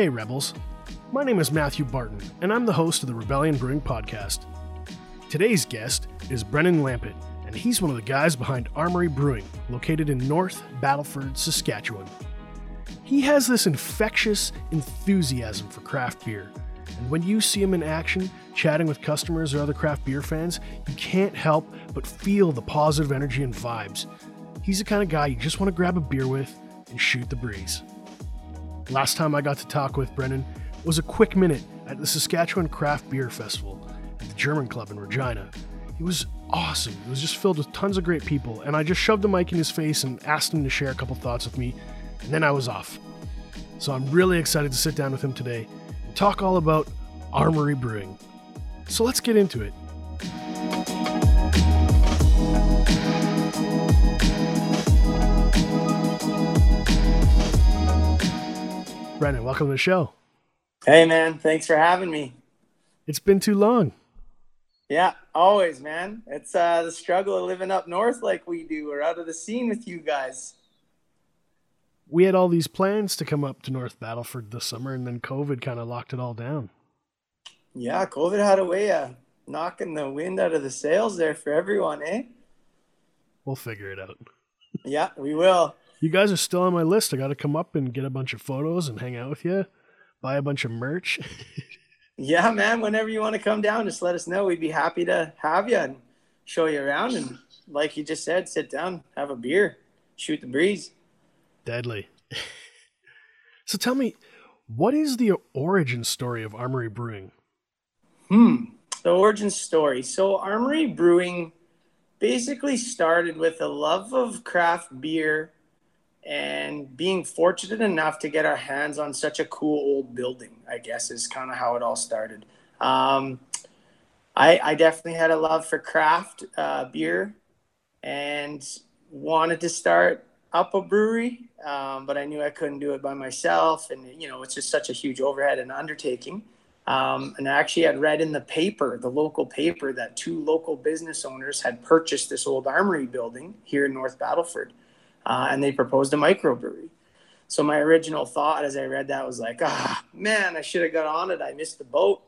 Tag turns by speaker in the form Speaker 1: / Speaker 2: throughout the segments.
Speaker 1: Hey, Rebels. My name is Matthew Barton, and I'm the host of the Rebellion Brewing Podcast. Today's guest is Brennan Lampett, and he's one of the guys behind Armory Brewing, located in North Battleford, Saskatchewan. He has this infectious enthusiasm for craft beer, and when you see him in action, chatting with customers or other craft beer fans, you can't help but feel the positive energy and vibes. He's the kind of guy you just want to grab a beer with and shoot the breeze. Last time I got to talk with Brennan was a quick minute at the Saskatchewan Craft Beer Festival at the German Club in Regina. It was awesome. It was just filled with tons of great people, and I just shoved the mic in his face and asked him to share a couple thoughts with me, and then I was off. So I'm really excited to sit down with him today and talk all about Armory Brewing. So let's get into it. Brennan, welcome to the show.
Speaker 2: Hey, man. Thanks for having me.
Speaker 1: It's been too long.
Speaker 2: Yeah, always, man. It's uh, the struggle of living up north like we do, or out of the scene with you guys.
Speaker 1: We had all these plans to come up to North Battleford this summer, and then COVID kind of locked it all down.
Speaker 2: Yeah, COVID had a way of knocking the wind out of the sails there for everyone, eh?
Speaker 1: We'll figure it out.
Speaker 2: yeah, we will.
Speaker 1: You guys are still on my list. I got to come up and get a bunch of photos and hang out with you, buy a bunch of merch.
Speaker 2: yeah, man. Whenever you want to come down, just let us know. We'd be happy to have you and show you around. And like you just said, sit down, have a beer, shoot the breeze.
Speaker 1: Deadly. so tell me, what is the origin story of Armory Brewing?
Speaker 2: Hmm. The origin story. So Armory Brewing basically started with a love of craft beer and being fortunate enough to get our hands on such a cool old building, I guess, is kind of how it all started. Um, I, I, definitely had a love for craft uh, beer and wanted to start up a brewery, um, but I knew I couldn't do it by myself. And, you know, it's just such a huge overhead and undertaking. Um, and I actually had read in the paper, the local paper, that two local business owners had purchased this old armory building here in North Battleford uh, and they proposed a microbrewery. So my original thought as I read that was like, ah, man, I should have got on it. I missed the boat.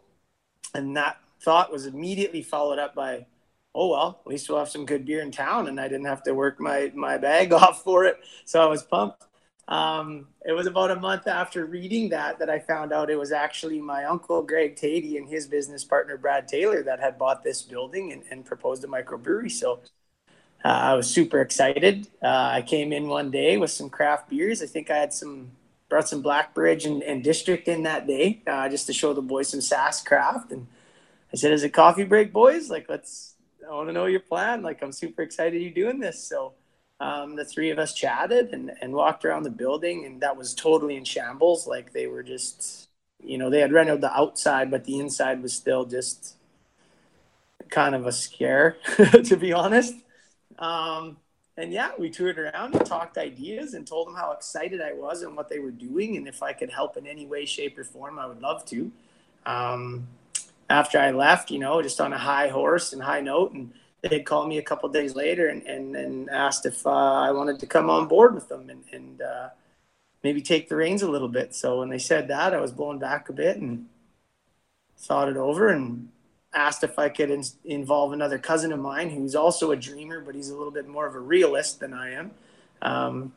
Speaker 2: And that thought was immediately followed up by, oh well, at least we'll have some good beer in town, and I didn't have to work my my bag off for it. So I was pumped. Um, it was about a month after reading that that I found out it was actually my uncle Greg Tady and his business partner Brad Taylor that had bought this building and, and proposed a microbrewery. So uh, I was super excited. Uh, I came in one day with some craft beers. I think I had some brought some Blackbridge and, and District in that day uh, just to show the boys some Sask craft. And I said, "Is it coffee break, boys? Like, let's. I want to know your plan. Like, I'm super excited you're doing this." So. Um, the three of us chatted and, and walked around the building, and that was totally in shambles. Like they were just, you know, they had rented the outside, but the inside was still just kind of a scare, to be honest. Um, and yeah, we toured around and talked ideas and told them how excited I was and what they were doing. And if I could help in any way, shape, or form, I would love to. Um, after I left, you know, just on a high horse and high note. And they had called me a couple days later and, and, and asked if uh, I wanted to come on board with them and, and uh, maybe take the reins a little bit. So when they said that, I was blown back a bit and thought it over and asked if I could in, involve another cousin of mine who's also a dreamer, but he's a little bit more of a realist than I am. Um,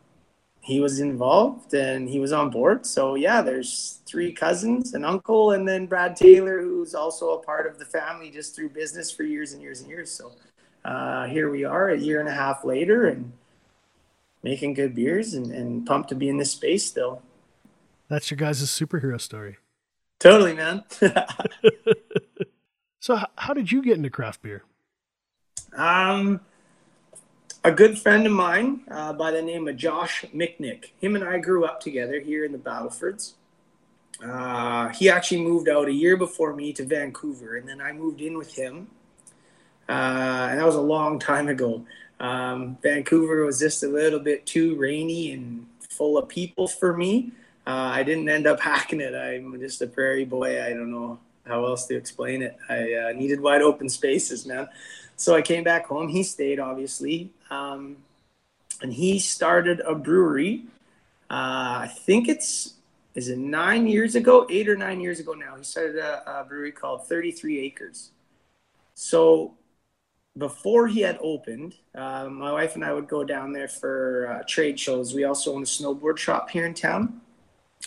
Speaker 2: he was involved and he was on board. So yeah, there's three cousins, an uncle, and then Brad Taylor, who's also a part of the family just through business for years and years and years. So uh, here we are, a year and a half later, and making good beers and, and pumped to be in this space still.
Speaker 1: That's your guys' superhero story.
Speaker 2: Totally, man.
Speaker 1: So, how did you get into craft beer?
Speaker 2: Um, a good friend of mine uh, by the name of Josh Michnik. Him and I grew up together here in the Battlefords. Uh, he actually moved out a year before me to Vancouver, and then I moved in with him. Uh, and that was a long time ago. Um, Vancouver was just a little bit too rainy and full of people for me. Uh, I didn't end up hacking it. I'm just a prairie boy. I don't know how else to explain it? I uh, needed wide open spaces, man. So I came back home. He stayed, obviously, um, and he started a brewery. Uh, I think it's is it nine years ago, eight or nine years ago now. He started a, a brewery called 33 Acres. So before he had opened, uh, my wife and I would go down there for uh, trade shows. We also own a snowboard shop here in town.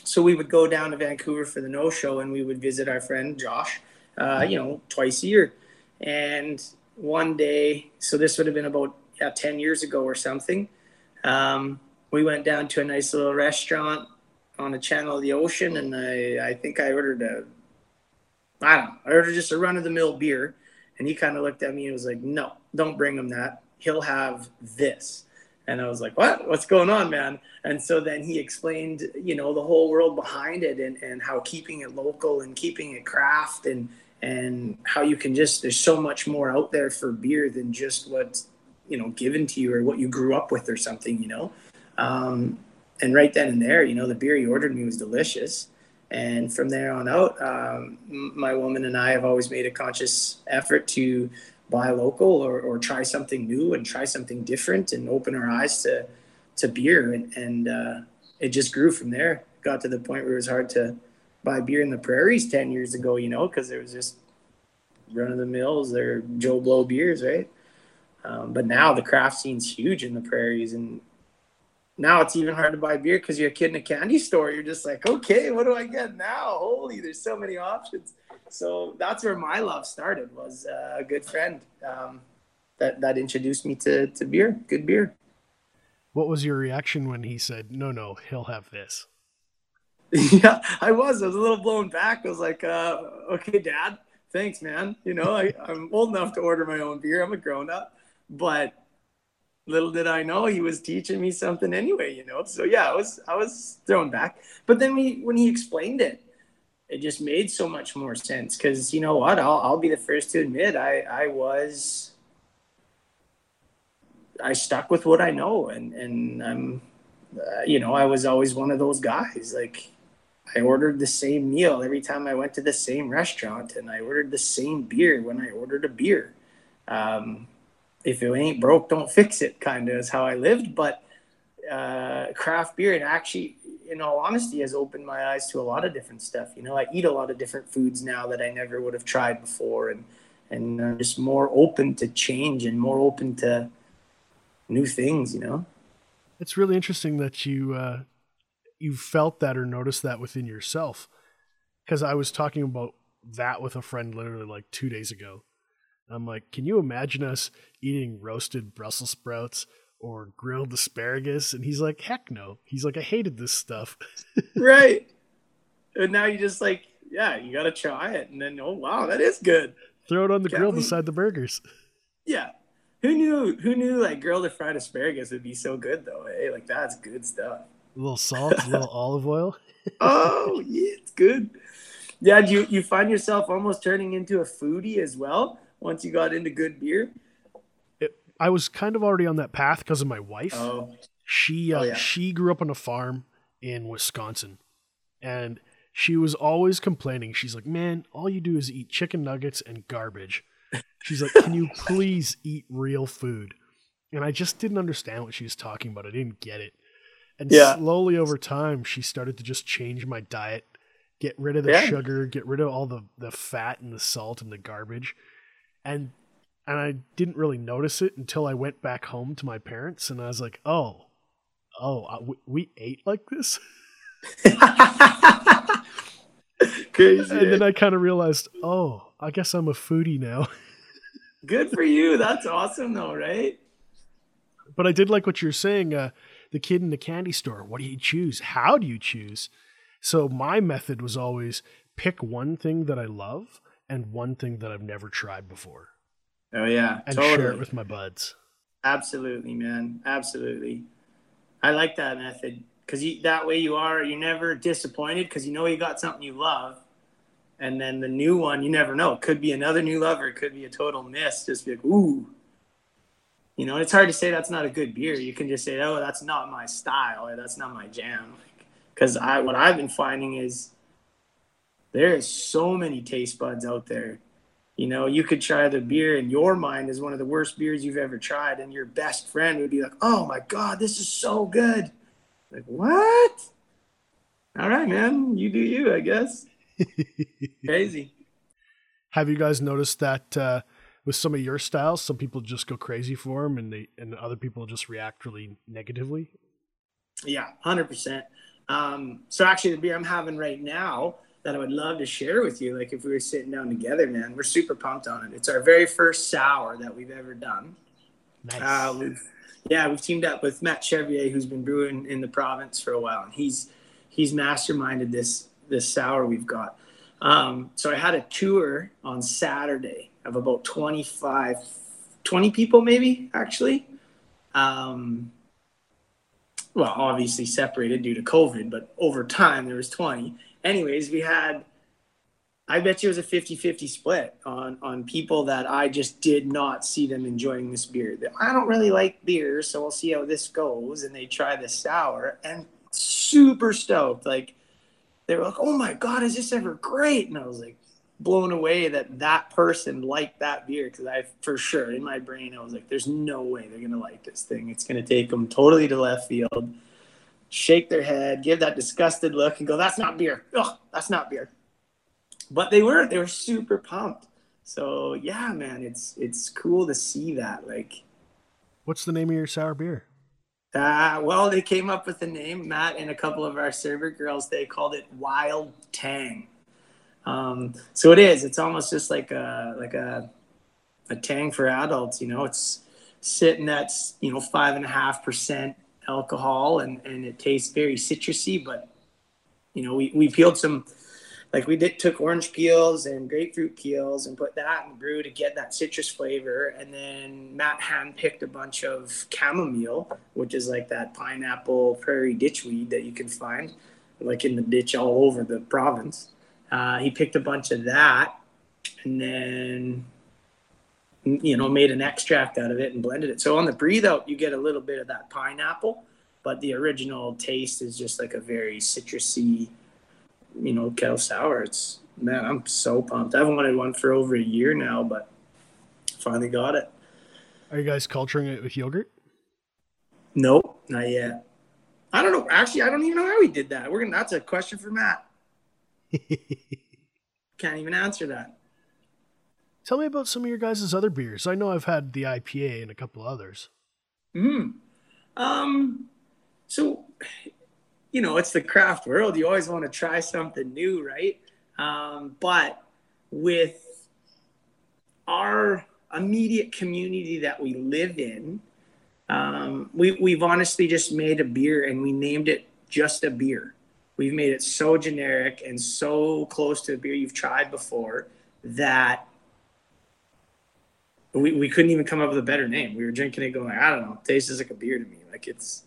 Speaker 2: So we would go down to Vancouver for the no show and we would visit our friend Josh, uh, you know, twice a year. And one day, so this would have been about yeah, 10 years ago or something, um, we went down to a nice little restaurant on the channel of the ocean. And I, I think I ordered a, I don't know, I ordered just a run of the mill beer and he kind of looked at me and was like, no, don't bring him that. He'll have this. And I was like, what? What's going on, man? And so then he explained, you know, the whole world behind it and, and how keeping it local and keeping it craft and, and how you can just, there's so much more out there for beer than just what's, you know, given to you or what you grew up with or something, you know? Um, and right then and there, you know, the beer he ordered me was delicious and from there on out, um, my woman and I have always made a conscious effort to buy local or, or try something new and try something different and open our eyes to to beer. And, and uh, it just grew from there. Got to the point where it was hard to buy beer in the prairies 10 years ago, you know, because there was just run of the mills, they're Joe Blow beers, right? Um, but now the craft scene's huge in the prairies, and now it's even hard to buy beer because you're a kid in a candy store. You're just like, okay, what do I get now? Holy, there's so many options. So that's where my love started. Was uh, a good friend um, that that introduced me to to beer, good beer.
Speaker 1: What was your reaction when he said, "No, no, he'll have this"?
Speaker 2: yeah, I was. I was a little blown back. I was like, uh, "Okay, Dad, thanks, man. You know, I, I'm old enough to order my own beer. I'm a grown up, but." little did I know he was teaching me something anyway, you know. So yeah, I was I was thrown back. But then we when he explained it, it just made so much more sense. Because you know what, I'll I'll be the first to admit I I was I stuck with what I know, and and I'm uh, you know I was always one of those guys like. I ordered the same meal every time I went to the same restaurant, and I ordered the same beer when I ordered a beer. Um, if it ain't broke, don't fix it, kind of is how I lived. But uh, craft beer, and actually, in all honesty, has opened my eyes to a lot of different stuff. You know, I eat a lot of different foods now that I never would have tried before, and and I'm just more open to change and more open to new things. You know,
Speaker 1: it's really interesting that you uh, you felt that or noticed that within yourself, because I was talking about that with a friend literally like two days ago I'm like, can you imagine us eating roasted Brussels sprouts or grilled asparagus? And he's like, heck no. He's like, I hated this stuff.
Speaker 2: right. And now you just like, yeah, you got to try it. And then, oh, wow, that is good.
Speaker 1: Throw it on the Can't grill we... beside the burgers.
Speaker 2: Yeah. Who knew, who knew like grilled or fried asparagus would be so good though? Hey, like that's good stuff.
Speaker 1: A little salt, a little olive oil.
Speaker 2: oh, yeah, it's good. Yeah, do you, you find yourself almost turning into a foodie as well? once you got into good beer?
Speaker 1: I was kind of already on that path because of my wife.
Speaker 2: Oh.
Speaker 1: She uh, oh, yeah. she grew up on a farm in Wisconsin, and she was always complaining. She's like, "Man, all you do is eat chicken nuggets and garbage." She's like, "Can you please eat real food?" And I just didn't understand what she was talking about. I didn't get it. And yeah. slowly over time, she started to just change my diet, get rid of the yeah. sugar, get rid of all the, the fat and the salt and the garbage and and I didn't really notice it until I went back home to my parents, and I was like, "Oh, oh, uh, we, we ate like this."
Speaker 2: Crazy.
Speaker 1: And then I kind of realized, oh, I guess I'm a foodie now.
Speaker 2: Good for you. That's awesome, though, right?
Speaker 1: But I did like what you're saying. Uh, the kid in the candy store. What do you choose? How do you choose? So my method was always pick one thing that I love and one thing that I've never tried before.
Speaker 2: Oh yeah,
Speaker 1: and totally. share it with my buds.
Speaker 2: Absolutely, man. Absolutely. I like that method because that way you are you're never disappointed because you know you got something you love, and then the new one you never know. It could be another new lover. It could be a total miss. Just be like, ooh. You know, it's hard to say that's not a good beer. You can just say, oh, that's not my style or that's not my jam. Because I what I've been finding is there is so many taste buds out there. You know, you could try the beer and your mind is one of the worst beers you've ever tried, and your best friend would be like, "Oh my god, this is so good!" Like what? All right, man. You do you, I guess. Crazy.
Speaker 1: Have you guys noticed that uh, with some of your styles, some people just go crazy for them, and they and other people just react really negatively?
Speaker 2: Yeah, hundred percent. Um, so actually, the beer I'm having right now that I would love to share with you, like if we were sitting down together, man, we're super pumped on it. It's our very first sour that we've ever done. Nice. Uh, we've, yeah, we've teamed up with Matt Chevrier, who's been brewing in the province for a while, and he's he's masterminded this this sour we've got. Um, so I had a tour on Saturday of about 25, 20 people, maybe actually. Um, well, obviously separated due to COVID, but over time there was 20. Anyways, we had, I bet you it was a 50 50 split on, on people that I just did not see them enjoying this beer. I don't really like beer, so we'll see how this goes. And they try the sour and super stoked. Like, they were like, oh my God, is this ever great? And I was like, blown away that that person liked that beer because I, for sure, in my brain, I was like, there's no way they're going to like this thing. It's going to take them totally to left field, shake their head, give that disgusted look, and go, that's not beer. Ugh, that's not beer. But they were, they were super pumped. So yeah, man, it's it's cool to see that. Like,
Speaker 1: what's the name of your sour beer?
Speaker 2: Uh, well, they came up with the name. Matt and a couple of our server girls, they called it Wild Tang. Um, so it is. It's almost just like a like a a tang for adults. You know, it's sitting at you know five and a half percent alcohol, and and it tastes very citrusy. But you know, we we peeled some like we did took orange peels and grapefruit peels and put that in the brew to get that citrus flavor and then matt hand picked a bunch of chamomile which is like that pineapple prairie ditchweed that you can find like in the ditch all over the province uh, he picked a bunch of that and then you know made an extract out of it and blended it so on the breathe out you get a little bit of that pineapple but the original taste is just like a very citrusy you know, kettle sour. It's man, I'm so pumped. I haven't wanted one for over a year now, but finally got it.
Speaker 1: Are you guys culturing it with yogurt?
Speaker 2: Nope, not yet. I don't know. Actually, I don't even know how we did that. We're gonna. That's a question for Matt. Can't even answer that.
Speaker 1: Tell me about some of your guys' other beers. I know I've had the IPA and a couple others.
Speaker 2: Hmm. Um. So you know, it's the craft world. You always want to try something new, right? Um, but with our immediate community that we live in, um, we, we've honestly just made a beer and we named it just a beer. We've made it so generic and so close to a beer you've tried before that we, we couldn't even come up with a better name. We were drinking it going, I don't know, tastes like a beer to me. Like it's,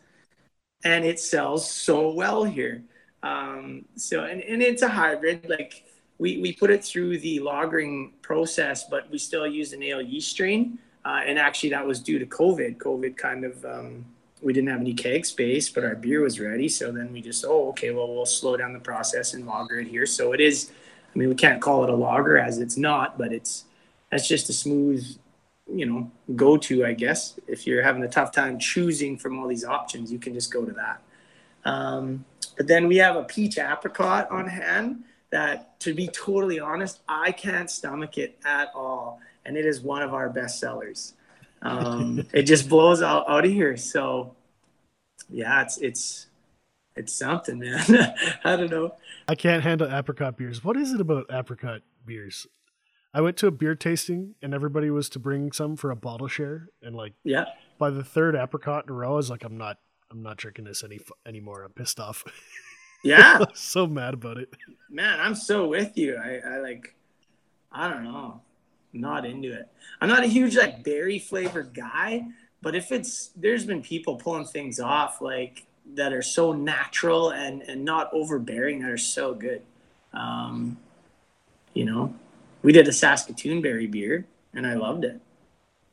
Speaker 2: and it sells so well here. Um, so and, and it's a hybrid. Like we, we put it through the lagering process, but we still use an ale yeast strain. Uh, and actually, that was due to COVID. COVID kind of um, we didn't have any keg space, but our beer was ready. So then we just oh okay, well we'll slow down the process and lager it here. So it is. I mean, we can't call it a lager as it's not, but it's that's just a smooth you know go to i guess. If you're having a tough time choosing from all these options you can just go to that. Um, but then we have a peach apricot on hand that to be totally honest i can't stomach it at all. And it is one of our best sellers. Um, it just blows out, out of here. So yeah it's it's it's something man. I don't know.
Speaker 1: I can't handle apricot beers. What is it about apricot beers I went to a beer tasting and everybody was to bring some for a bottle share, and like
Speaker 2: yeah,
Speaker 1: by the third apricot in a row, I was like, I'm not, I'm not drinking this any anymore. I'm pissed off.
Speaker 2: Yeah,
Speaker 1: so mad about it.
Speaker 2: Man, I'm so with you. I, I like, I don't know, I'm not into it. I'm not a huge like berry flavored guy, but if it's there's been people pulling things off like that are so natural and and not overbearing that are so good. Um, you know, we did a Saskatoon berry beer and I loved it,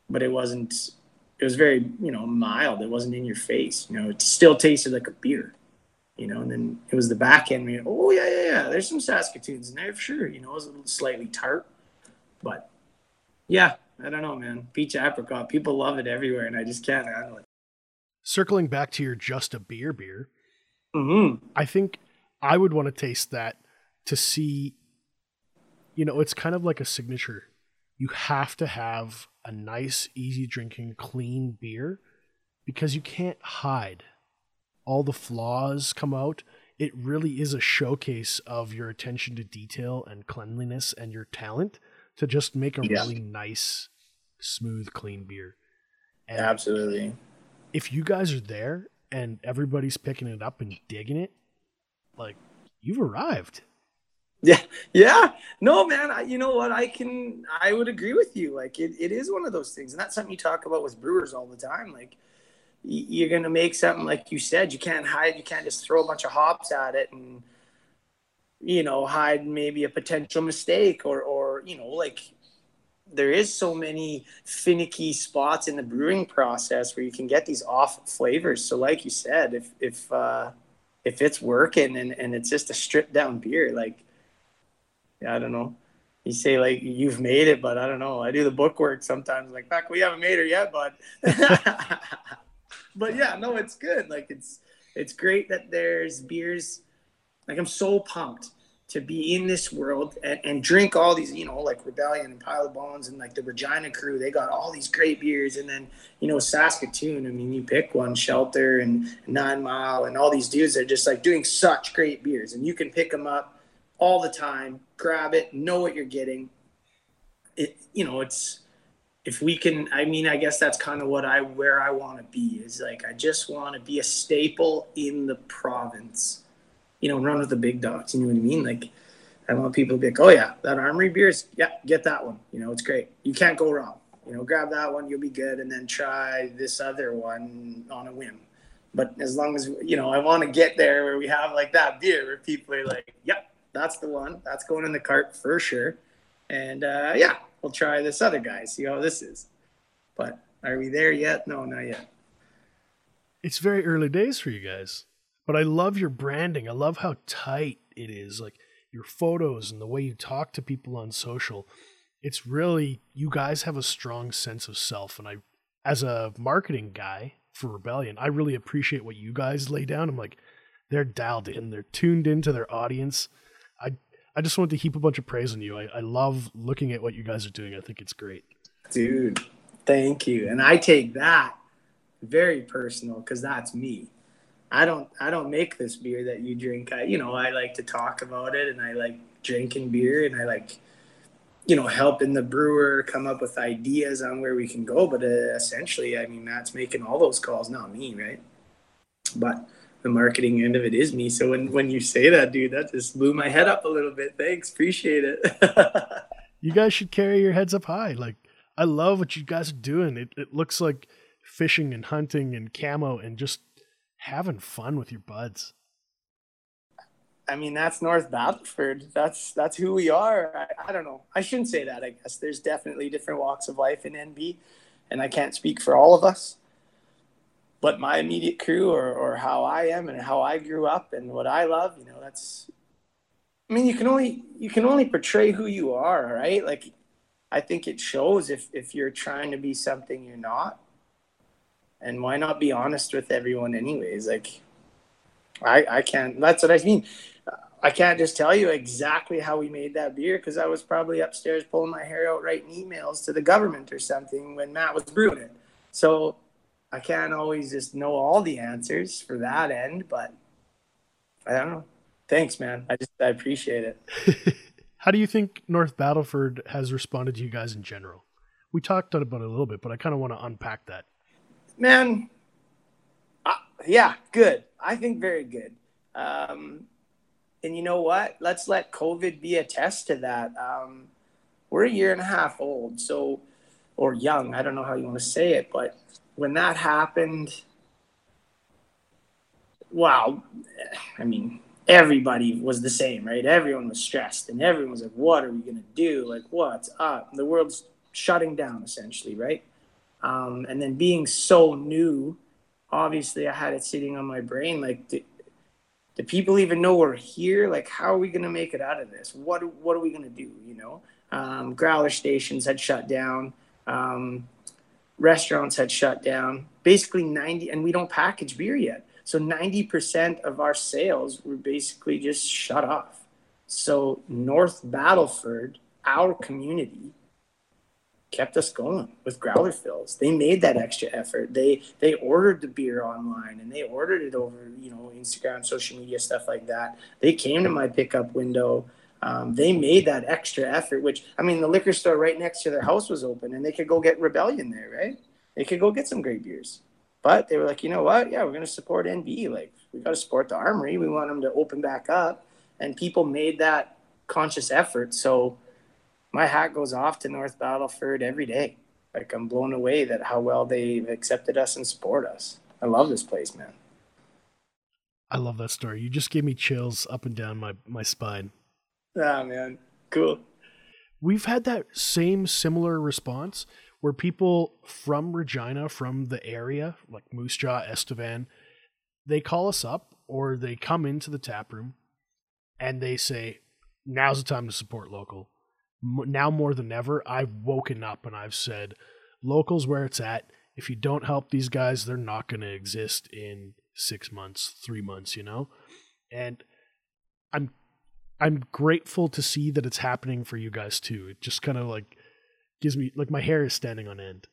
Speaker 2: but it wasn't. It was very you know mild. It wasn't in your face. You know, it still tasted like a beer. You know, and then it was the back end. We, oh yeah, yeah, yeah. There's some Saskatoons in there for sure. You know, it was a little slightly tart, but yeah, I don't know, man. Peach apricot. People love it everywhere, and I just can't handle it.
Speaker 1: Circling back to your just a beer beer,
Speaker 2: mm-hmm.
Speaker 1: I think I would want to taste that to see. You know, it's kind of like a signature. You have to have a nice, easy drinking, clean beer because you can't hide. All the flaws come out. It really is a showcase of your attention to detail and cleanliness and your talent to just make a yeah. really nice, smooth, clean beer.
Speaker 2: And Absolutely.
Speaker 1: If you guys are there and everybody's picking it up and digging it, like you've arrived.
Speaker 2: Yeah, yeah. No, man. I, you know what? I can. I would agree with you. Like it, it is one of those things, and that's something you talk about with brewers all the time. Like you're gonna make something like you said. You can't hide. You can't just throw a bunch of hops at it and you know hide maybe a potential mistake or or you know like there is so many finicky spots in the brewing process where you can get these off flavors. So, like you said, if if uh, if it's working and, and it's just a stripped down beer, like I don't know. You say like you've made it, but I don't know. I do the bookwork sometimes. Like, fuck, we haven't made her yet, but but yeah, no, it's good. Like it's it's great that there's beers. Like I'm so pumped to be in this world and, and drink all these, you know, like Rebellion and Pile O' Bones and like the Regina crew. They got all these great beers. And then, you know, Saskatoon, I mean, you pick one, Shelter and Nine Mile and all these dudes are just like doing such great beers. And you can pick them up all the time, grab it, know what you're getting. It, you know, it's, if we can, I mean, I guess that's kind of what I, where I want to be is like, I just want to be a staple in the province you know, run with the big dogs. You know what I mean? Like, I want people to be like, oh yeah, that Armory beers, yeah, get that one. You know, it's great. You can't go wrong. You know, grab that one, you'll be good, and then try this other one on a whim. But as long as you know, I want to get there where we have like that beer where people are like, yep, that's the one. That's going in the cart for sure. And uh, yeah, we'll try this other guy, see how this is. But are we there yet? No, not yet.
Speaker 1: It's very early days for you guys but I love your branding. I love how tight it is. Like your photos and the way you talk to people on social. It's really you guys have a strong sense of self and I as a marketing guy for Rebellion, I really appreciate what you guys lay down. I'm like they're dialed in, they're tuned into their audience. I I just wanted to heap a bunch of praise on you. I, I love looking at what you guys are doing. I think it's great.
Speaker 2: Dude, thank you. And I take that very personal because that's me. I don't I don't make this beer that you drink. I you know I like to talk about it and I like drinking beer and I like you know helping the brewer come up with ideas on where we can go. But uh, essentially, I mean Matt's making all those calls, not me, right? But the marketing end of it is me. So when when you say that, dude, that just blew my head up a little bit. Thanks, appreciate it.
Speaker 1: you guys should carry your heads up high. Like I love what you guys are doing. It it looks like fishing and hunting and camo and just having fun with your buds.
Speaker 2: I mean, that's North Battleford. That's that's who we are. I, I, don't know. I shouldn't say that. I guess there's definitely different walks of life in NB, and I can't speak for all of us. But my immediate crew, or or how I am, and how I grew up, and what I love, you know, that's. I mean, you can only you can only portray who you are, right? Like, I think it shows if if you're trying to be something you're not and why not be honest with everyone anyways like i i can't that's what i mean i can't just tell you exactly how we made that beer because i was probably upstairs pulling my hair out writing emails to the government or something when matt was brewing it so i can't always just know all the answers for that end but i don't know thanks man i just i appreciate it
Speaker 1: how do you think north battleford has responded to you guys in general we talked about it a little bit but i kind of want to unpack that
Speaker 2: Man, uh, yeah, good. I think very good. Um, and you know what? Let's let COVID be a test to that. Um, we're a year and a half old, so or young. I don't know how you want to say it, but when that happened, wow. I mean, everybody was the same, right? Everyone was stressed, and everyone was like, "What are we gonna do? Like, what's up?" The world's shutting down, essentially, right? Um, and then being so new, obviously I had it sitting on my brain. Like, do, do people even know we're here? Like, how are we going to make it out of this? What, what are we going to do? You know, um, growler stations had shut down. Um, restaurants had shut down. Basically 90, and we don't package beer yet. So 90% of our sales were basically just shut off. So North Battleford, our community, kept us going with growler fills. They made that extra effort. They they ordered the beer online and they ordered it over, you know, Instagram, social media, stuff like that. They came to my pickup window. Um, they made that extra effort, which I mean, the liquor store right next to their house was open and they could go get Rebellion there, right? They could go get some great beers. But they were like, you know what? Yeah, we're going to support NB. Like, we got to support the Armory. We want them to open back up. And people made that conscious effort. So, my hat goes off to North Battleford every day. Like I'm blown away that how well they've accepted us and support us. I love this place, man.
Speaker 1: I love that story. You just gave me chills up and down my my spine.
Speaker 2: Ah, man, cool.
Speaker 1: We've had that same similar response where people from Regina, from the area, like Moose Jaw, Estevan, they call us up or they come into the tap room and they say, "Now's the time to support local." now more than ever, I've woken up and I've said, locals where it's at. If you don't help these guys, they're not going to exist in six months, three months, you know? And I'm I'm grateful to see that it's happening for you guys too. It just kind of like gives me like my hair is standing on end.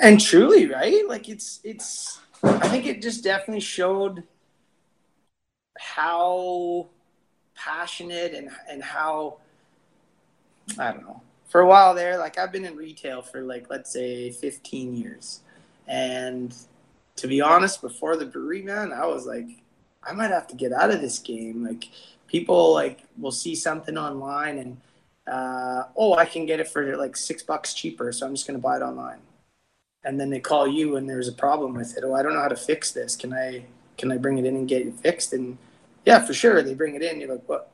Speaker 2: And truly, right? Like it's it's I think it just definitely showed how passionate and and how I don't know. For a while there, like I've been in retail for like let's say 15 years, and to be honest, before the brewery, man, I was like, I might have to get out of this game. Like people like will see something online and uh, oh, I can get it for like six bucks cheaper, so I'm just gonna buy it online. And then they call you and there's a problem with it. Oh, I don't know how to fix this. Can I can I bring it in and get it fixed? And yeah, for sure. They bring it in. You're like, what?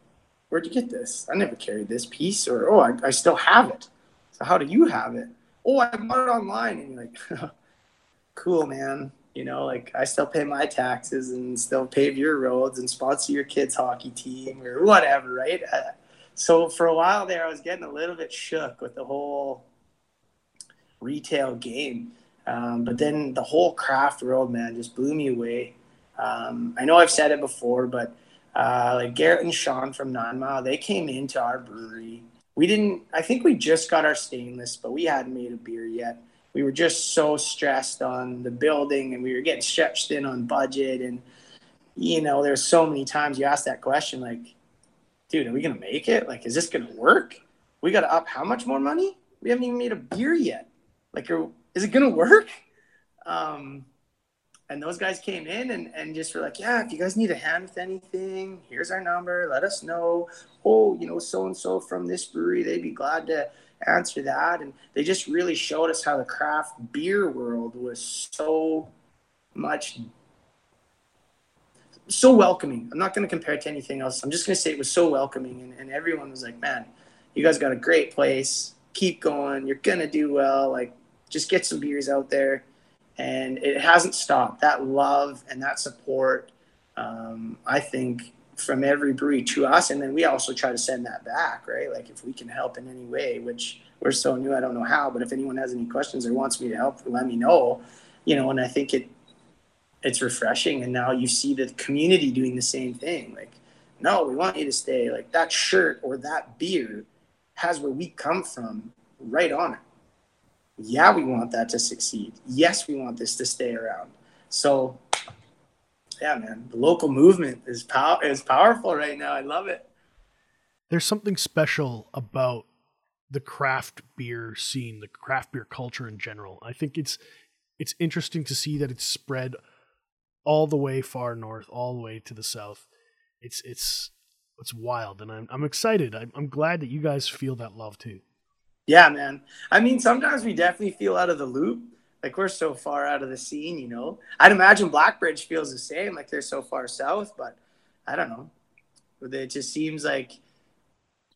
Speaker 2: where'd you get this? I never carried this piece, or oh, I, I still have it. So how do you have it? Oh, I bought it online, and you're like, cool, man. You know, like I still pay my taxes and still pave your roads and sponsor your kids' hockey team or whatever, right? Uh, so for a while there, I was getting a little bit shook with the whole retail game. Um, but then the whole craft world, man, just blew me away. Um, I know I've said it before, but uh, like Garrett and Sean from Nine Mile, they came into our brewery. We didn't, I think we just got our stainless, but we hadn't made a beer yet. We were just so stressed on the building and we were getting stretched thin on budget. And, you know, there's so many times you ask that question, like, dude, are we to make it? Like, is this to work? We got to up how much more money? We haven't even made a beer yet. Like, are, is it to work? Um, and those guys came in and, and just were like, yeah, if you guys need a hand with anything, here's our number. Let us know. Oh, you know, so and so from this brewery, they'd be glad to answer that. And they just really showed us how the craft beer world was so much, so welcoming. I'm not going to compare it to anything else. I'm just going to say it was so welcoming. And, and everyone was like, man, you guys got a great place. Keep going. You're going to do well. Like, just get some beers out there and it hasn't stopped. That love and that support, um, I think, from every brewery to us, and then we also try to send that back, right? Like if we can help in any way, which we're so new, I don't know how, but if anyone has any questions or wants me to help, let me know. You know, and I think it it's refreshing, and now you see the community doing the same thing. Like, no, we want you to stay. Like that shirt or that beer has where we come from right on it yeah, we want that to succeed. Yes, we want this to stay around. So, yeah, man, the local movement is pow- is powerful right now. I love it.
Speaker 1: There's something special about the craft beer scene, the craft beer culture in general. I think it's it's interesting to see that it's spread all the way far north, all the way to the south. It's it's it's wild, and I'm I'm excited. I'm, I'm glad that you guys feel that love too.
Speaker 2: Yeah, man. I mean, sometimes we definitely feel out of the loop. Like we're so far out of the scene, you know. I'd imagine Blackbridge feels the same, like they're so far south, but I don't know. It just seems like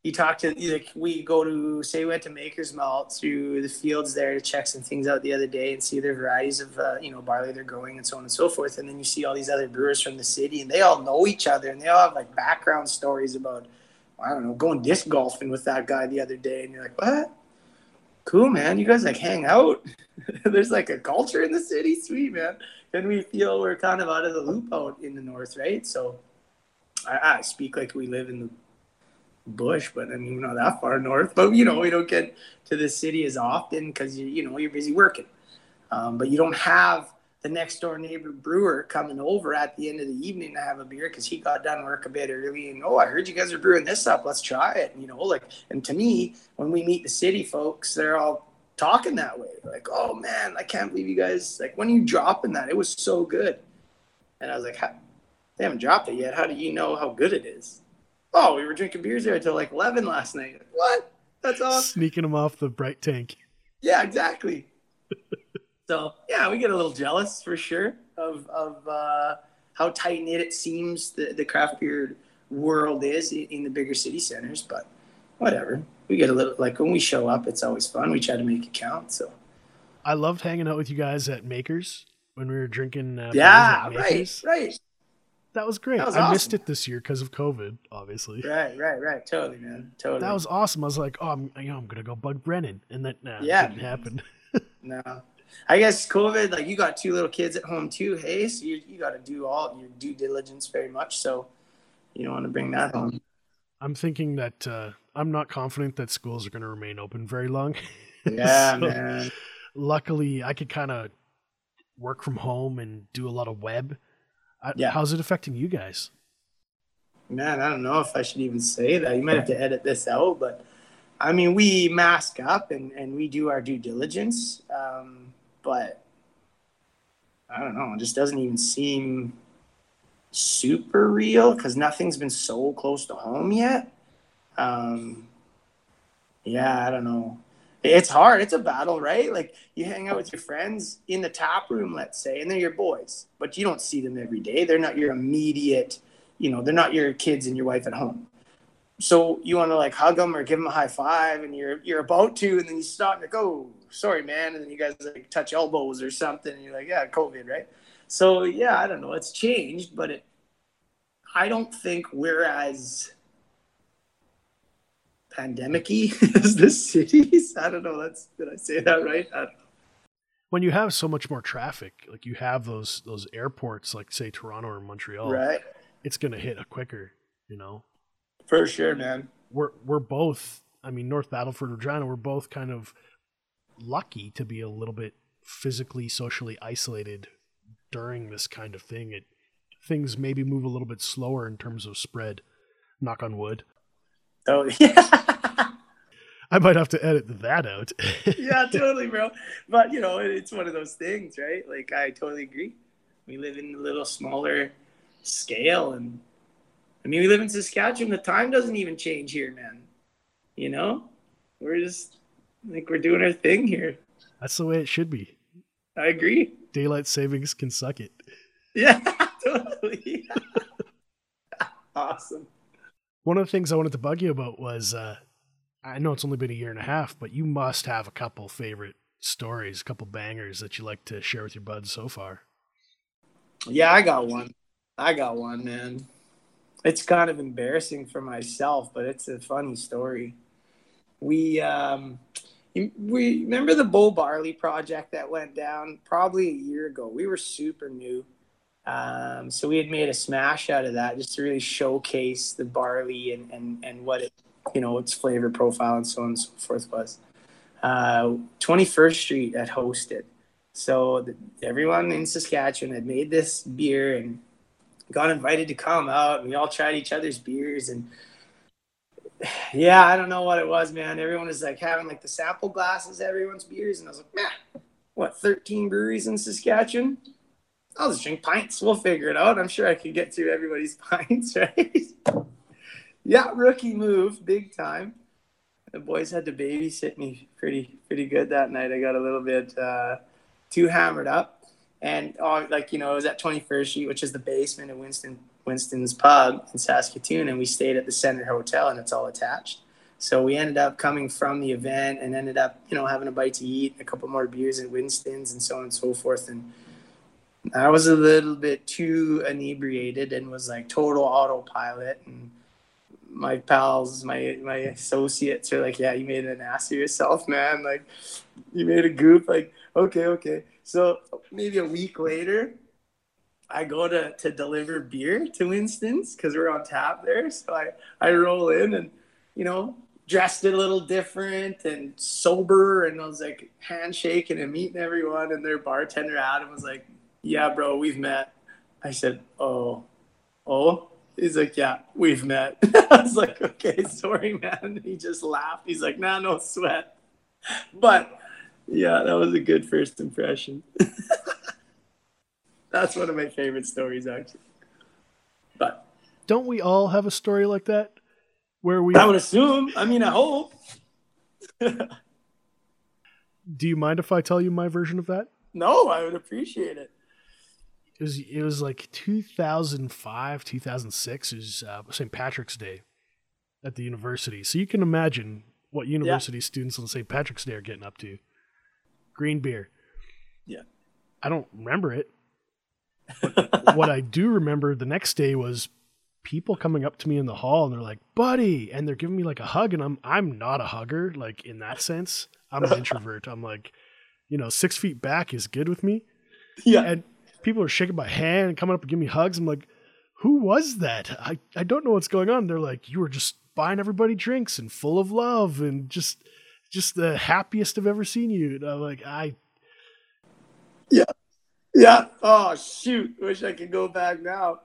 Speaker 2: you talk to like we go to say we went to Maker's Malt through the fields there to check some things out the other day and see their varieties of uh, you know barley they're growing and so on and so forth. And then you see all these other brewers from the city and they all know each other and they all have like background stories about I don't know going disc golfing with that guy the other day and you're like what cool, man. You guys like hang out. There's like a culture in the city. Sweet, man. And we feel we're kind of out of the loop out in the north, right? So I, I speak like we live in the bush, but I mean, we're not that far north. But you know, we don't get to the city as often because you you know you're busy working. Um, but you don't have the next door neighbor brewer coming over at the end of the evening to have a beer because he got done work a bit early and oh I heard you guys are brewing this up. Let's try it. And, you know like and to me when we meet the city folks they're all talking that way. Like oh man I can't believe you guys like when you dropping that? It was so good. And I was like they haven't dropped it yet. How do you know how good it is? Oh we were drinking beers there until like 11 last night. What? That's awesome.
Speaker 1: Sneaking them off the bright tank.
Speaker 2: Yeah exactly so yeah, we get a little jealous for sure of of uh, how tight knit it seems the the craft beer world is in the bigger city centers. But whatever, we get a little like when we show up, it's always fun. We try to make it count. So
Speaker 1: I loved hanging out with you guys at Makers when we were drinking. Uh,
Speaker 2: yeah, right, right.
Speaker 1: That was great. That was I awesome. missed it this year because of COVID, obviously.
Speaker 2: Right, right, right. Totally, man. Totally.
Speaker 1: That was awesome. I was like, oh, I'm, you know, I'm gonna go bug Brennan, and that nah, yeah, didn't happen.
Speaker 2: no, I guess COVID, like you got two little kids at home too. Hey, so you, you got to do all your due diligence very much. So you don't want to bring that home.
Speaker 1: I'm thinking that uh, I'm not confident that schools are going to remain open very long.
Speaker 2: Yeah, so, man.
Speaker 1: Luckily, I could kind of work from home and do a lot of web.
Speaker 2: Yeah.
Speaker 1: How's it affecting you guys?
Speaker 2: Man, I don't know if I should even say that. You might have to edit this out, but I mean, we mask up and, and we do our due diligence. Um, but I don't know. It just doesn't even seem super real because nothing's been so close to home yet. Um, yeah, I don't know. It's hard. It's a battle, right? Like you hang out with your friends in the tap room, let's say, and they're your boys, but you don't see them every day. They're not your immediate, you know, they're not your kids and your wife at home so you want to like hug them or give them a high five and you're you're about to and then you stop and oh sorry man. And then you guys like touch elbows or something and you're like yeah covid right? So yeah i don't know. It's changed but it i don't think we're as pandemic-y as the cities. I don't know. That's did i say that right?
Speaker 1: When you have so much more traffic like you have those those airports like say toronto or montreal
Speaker 2: right.
Speaker 1: it's gonna hit a quicker you know?
Speaker 2: For sure, man.
Speaker 1: We're we're both. I mean, North Battleford, Regina. We're both kind of lucky to be a little bit physically, socially isolated during this kind of thing. It things maybe move a little bit slower in terms of spread. Knock on wood.
Speaker 2: Oh yeah.
Speaker 1: I might have to edit that out.
Speaker 2: yeah, totally, bro. But you know, it's one of those things, right? Like I totally agree. We live in a little smaller scale and I mean, we live in Saskatchewan. The time doesn't even change here, man. You know, we're just like we're doing our thing here.
Speaker 1: That's the way it should be.
Speaker 2: I agree.
Speaker 1: Daylight savings can suck it.
Speaker 2: Yeah, totally. awesome.
Speaker 1: One of the things I wanted to bug you about was uh, I know it's only been a year and a half, but you must have a couple favorite stories, a couple bangers that you like to share with your buds so far.
Speaker 2: Yeah, I got one. I got one, man it's kind of embarrassing for myself, but it's a funny story. We um, we remember the Bull Barley project that went down probably a year ago. We were super new, um, so we had made a smash out of that just to really showcase the barley and and and what it you know its flavor profile and so on and so forth was. Uh, 21st Street had hosted, so the, everyone in Saskatchewan had made this beer and got invited to come out and we all tried each other's beers and yeah, I don't know what it was, man. Everyone was like having like the sample glasses, everyone's beers, and I was like, man, what, 13 breweries in Saskatchewan? I'll just drink pints. We'll figure it out. I'm sure I could get to everybody's pints, right? yeah, rookie move, big time. The boys had to babysit me pretty pretty good that night. I got a little bit uh, too hammered up and oh, like you know, it was at 21st Street, which is the basement of Winston Winston's pub in Saskatoon, and we stayed at the Senator Hotel, and it's all attached. So we ended up coming from the event and ended up, you know, having a bite to eat, a couple more beers at Winston's, and so on and so forth. And I was a little bit too inebriated and was like total autopilot. And my pals, my my associates are like, "Yeah, you made an ass of yourself, man. Like, you made a goof. Like, okay, okay." So maybe a week later, I go to to deliver beer to Winston's because we're on tap there. So I I roll in and you know dressed a little different and sober, and I was like handshaking and meeting everyone. And their bartender Adam was like, "Yeah, bro, we've met." I said, "Oh, oh." He's like, yeah, we've met. I was like, okay, sorry, man. He just laughed. He's like, nah, no sweat. But yeah, that was a good first impression. That's one of my favorite stories, actually. But
Speaker 1: don't we all have a story like that? Where we
Speaker 2: I would assume. I mean, I hope.
Speaker 1: Do you mind if I tell you my version of that?
Speaker 2: No, I would appreciate it
Speaker 1: it was it was like 2005 2006 it was uh, st patrick's day at the university so you can imagine what university yeah. students on st patrick's day are getting up to green beer
Speaker 2: yeah
Speaker 1: i don't remember it what i do remember the next day was people coming up to me in the hall and they're like buddy and they're giving me like a hug and i'm i'm not a hugger like in that sense i'm an introvert i'm like you know six feet back is good with me
Speaker 2: yeah
Speaker 1: and people are shaking my hand and coming up and giving me hugs. I'm like, who was that? I, I don't know what's going on. They're like, you were just buying everybody drinks and full of love and just just the happiest I've ever seen you. And I'm like, I
Speaker 2: Yeah. Yeah. Oh shoot. Wish I could go back now.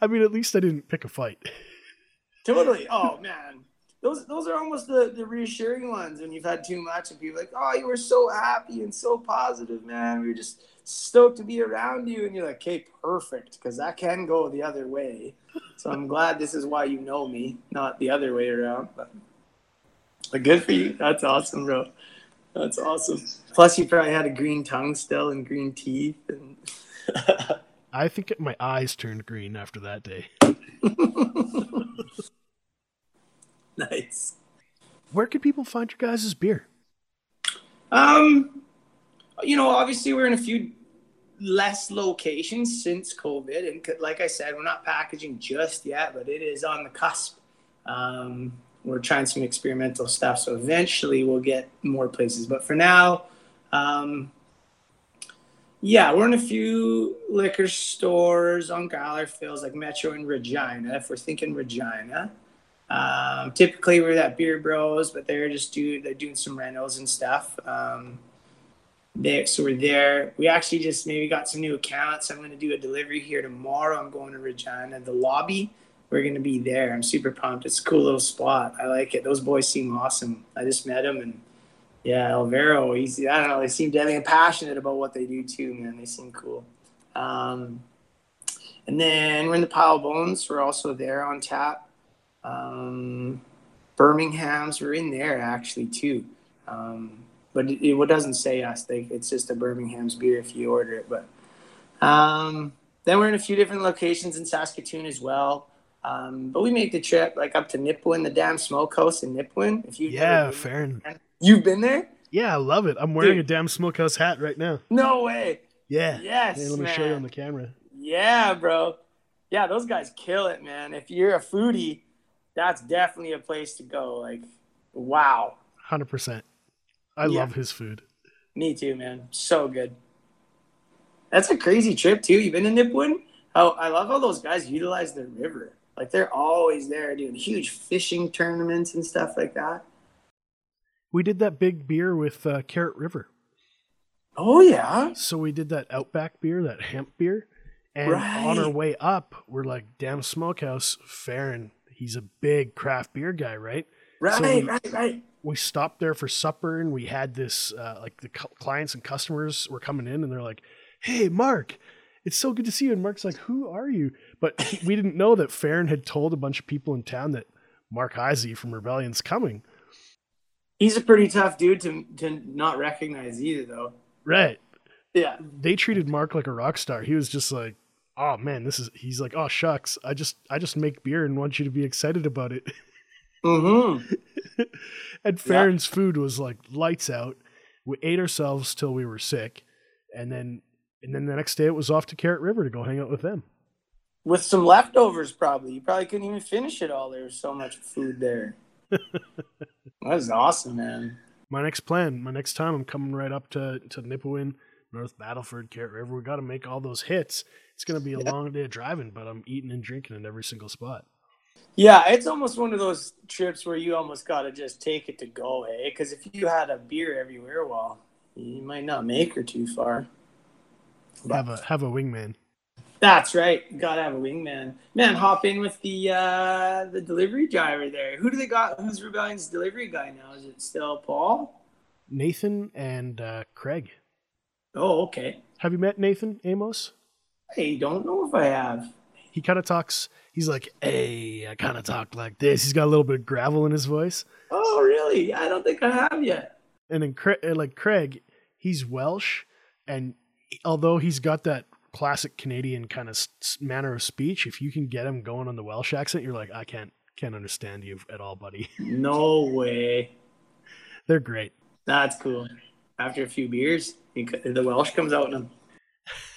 Speaker 1: I mean, at least I didn't pick a fight.
Speaker 2: Totally. Oh man. Those those are almost the, the reassuring ones when you've had too much and people like, oh, you were so happy and so positive, man. We were just stoked to be around you. And you're like, okay, perfect. Because that can go the other way. So I'm glad this is why you know me, not the other way around. But, but good for you. That's awesome, bro. That's awesome. Plus, you probably had a green tongue still and green teeth. And
Speaker 1: I think my eyes turned green after that day.
Speaker 2: nice.
Speaker 1: Where can people find your guys' beer?
Speaker 2: Um, you know, obviously we're in a few less locations since COVID, and like I said, we're not packaging just yet, but it is on the cusp. Um, we're trying some experimental stuff, so eventually we'll get more places. But for now, um, yeah, we're in a few liquor stores on Fills, like Metro and Regina. If we're thinking Regina, um, typically we're at Beer Bros, but they're just do they're doing some rentals and stuff. Um, there, so we're there. We actually just maybe got some new accounts. I'm going to do a delivery here tomorrow. I'm going to Regina. The lobby, we're going to be there. I'm super pumped. It's a cool little spot. I like it. Those boys seem awesome. I just met them and yeah, Elvero, he's, I don't know, they seem deadly and passionate about what they do too, man. They seem cool. Um, and then we're in the Pile Bones. We're also there on tap. Um, Birmingham's, we're in there actually too. Um, but it, it doesn't say us. They, it's just a Birmingham's beer if you order it. But um, then we're in a few different locations in Saskatoon as well. Um, but we make the trip like up to Nipawin, the damn smokehouse in Nipawin. If you
Speaker 1: yeah, fair.
Speaker 2: You've been there?
Speaker 1: Yeah, I love it. I'm wearing Dude. a damn smokehouse hat right now.
Speaker 2: No way.
Speaker 1: Yeah.
Speaker 2: Yes.
Speaker 1: Hey, let me
Speaker 2: man.
Speaker 1: show you on the camera.
Speaker 2: Yeah, bro. Yeah, those guys kill it, man. If you're a foodie, that's definitely a place to go. Like, wow.
Speaker 1: Hundred percent. I yeah. love his food.
Speaker 2: Me too, man. So good. That's a crazy trip too. You've been to Nipawin? How oh, I love how those guys utilize the river. Like they're always there doing huge fishing tournaments and stuff like that.
Speaker 1: We did that big beer with uh, Carrot River.
Speaker 2: Oh yeah.
Speaker 1: So we did that Outback beer, that hemp beer, and right. on our way up, we're like, "Damn Smokehouse, Farron, he's a big craft beer guy, right?"
Speaker 2: Right, so we, right, right
Speaker 1: we stopped there for supper and we had this uh, like the clients and customers were coming in and they're like hey mark it's so good to see you and mark's like who are you but we didn't know that farron had told a bunch of people in town that mark Heisey from rebellion's coming
Speaker 2: he's a pretty tough dude to, to not recognize either though
Speaker 1: right
Speaker 2: yeah
Speaker 1: they treated mark like a rock star he was just like oh man this is he's like oh shucks i just i just make beer and want you to be excited about it
Speaker 2: mm-hmm.
Speaker 1: and Farron's yeah. food was like lights out. We ate ourselves till we were sick, and then and then the next day it was off to Carrot River to go hang out with them.
Speaker 2: with some leftovers, probably. You probably couldn't even finish it all. There was so much food there. that was awesome, man.
Speaker 1: My next plan, my next time, I'm coming right up to to Nipawin, North Battleford, Carrot River. We got to make all those hits. It's gonna be a long day of driving, but I'm eating and drinking in every single spot.
Speaker 2: Yeah, it's almost one of those trips where you almost got to just take it to go, eh? Because if you had a beer everywhere, well, you might not make her too far.
Speaker 1: But have a have a wingman.
Speaker 2: That's right. Gotta have a wingman. Man, hop in with the uh the delivery driver there. Who do they got? Who's Rebellion's delivery guy now? Is it still Paul?
Speaker 1: Nathan and uh, Craig.
Speaker 2: Oh, okay.
Speaker 1: Have you met Nathan Amos?
Speaker 2: I don't know if I have.
Speaker 1: He kind of talks. He's like, "Hey, I kind of talk like this." He's got a little bit of gravel in his voice.
Speaker 2: Oh, really? I don't think I have yet.
Speaker 1: And then, like Craig, he's Welsh, and although he's got that classic Canadian kind of manner of speech, if you can get him going on the Welsh accent, you're like, I can't can't understand you at all, buddy.
Speaker 2: No way.
Speaker 1: They're great.
Speaker 2: That's cool. After a few beers, the Welsh comes out in them.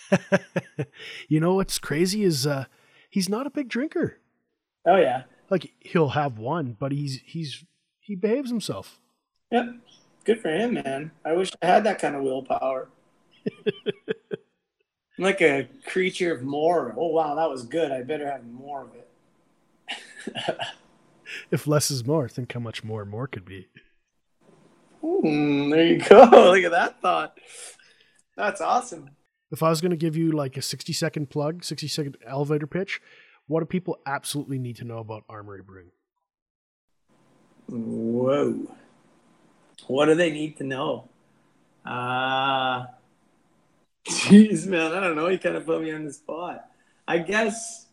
Speaker 1: you know what's crazy is uh, he's not a big drinker.
Speaker 2: Oh yeah.
Speaker 1: Like he'll have one, but he's he's he behaves himself.
Speaker 2: Yep. Good for him, man. I wish I had that kind of willpower. I'm like a creature of more. Oh wow, that was good. I better have more of it.
Speaker 1: if less is more, think how much more more could be.
Speaker 2: Mm, there you go. Look at that thought. That's awesome.
Speaker 1: If I was going to give you like a 60 second plug, 60 second elevator pitch, what do people absolutely need to know about Armory Brewing?
Speaker 2: Whoa. What do they need to know? Uh, Jeez, man, I don't know. You kind of put me on the spot. I guess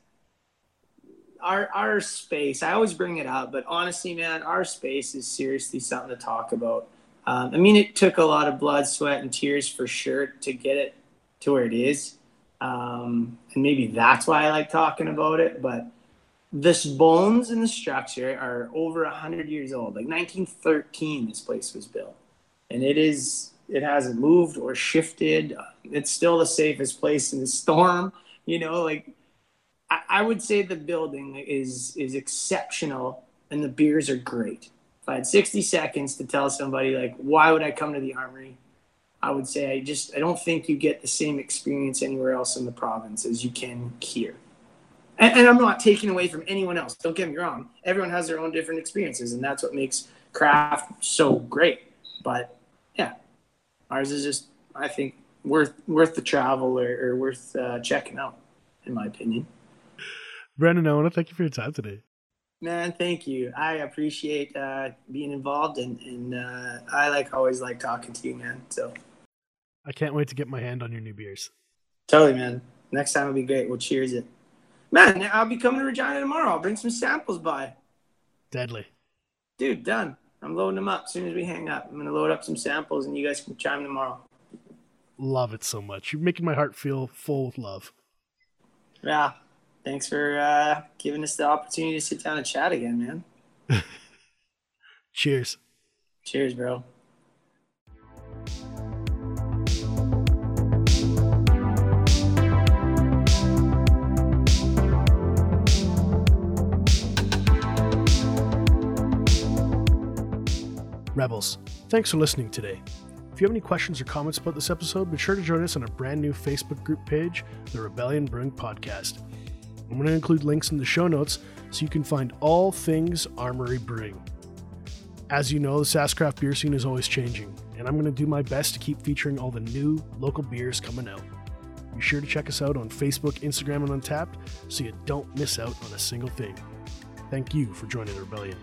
Speaker 2: our our space. I always bring it up, but honestly, man, our space is seriously something to talk about. Um, I mean, it took a lot of blood, sweat, and tears for sure to get it to where it is, um, and maybe that's why I like talking about it. But this bones and the structure are over hundred years old. Like 1913, this place was built, and it is it hasn't moved or shifted. It's still the safest place in the storm. You know, like I, I would say the building is is exceptional and the beers are great. If I had 60 seconds to tell somebody like why would I come to the armory, I would say I just I don't think you get the same experience anywhere else in the province as you can here. And, and I'm not taking away from anyone else. Don't get me wrong. Everyone has their own different experiences, and that's what makes craft so great. But yeah, ours is just I think worth worth the travel or, or worth uh, checking out, in my opinion.
Speaker 1: Brandon, I want to thank you for your time today.
Speaker 2: Man, thank you. I appreciate uh, being involved, and, and uh, I like always like talking to you, man. So
Speaker 1: I can't wait to get my hand on your new beers.
Speaker 2: Totally, man. Next time will be great. We'll cheers it. Man, I'll be coming to Regina tomorrow. I'll bring some samples by.
Speaker 1: Deadly.
Speaker 2: Dude, done. I'm loading them up as soon as we hang up. I'm gonna load up some samples, and you guys can chime tomorrow.
Speaker 1: Love it so much. You're making my heart feel full with love.
Speaker 2: Yeah. Thanks for uh, giving us the opportunity to sit down and chat again, man.
Speaker 1: Cheers.
Speaker 2: Cheers, bro.
Speaker 1: Rebels, thanks for listening today. If you have any questions or comments about this episode, be sure to join us on our brand new Facebook group page, the Rebellion Brewing Podcast. I'm going to include links in the show notes so you can find all things Armory Brewing. As you know, the Saskcraft beer scene is always changing, and I'm going to do my best to keep featuring all the new local beers coming out. Be sure to check us out on Facebook, Instagram, and Untappd so you don't miss out on a single thing. Thank you for joining the Rebellion.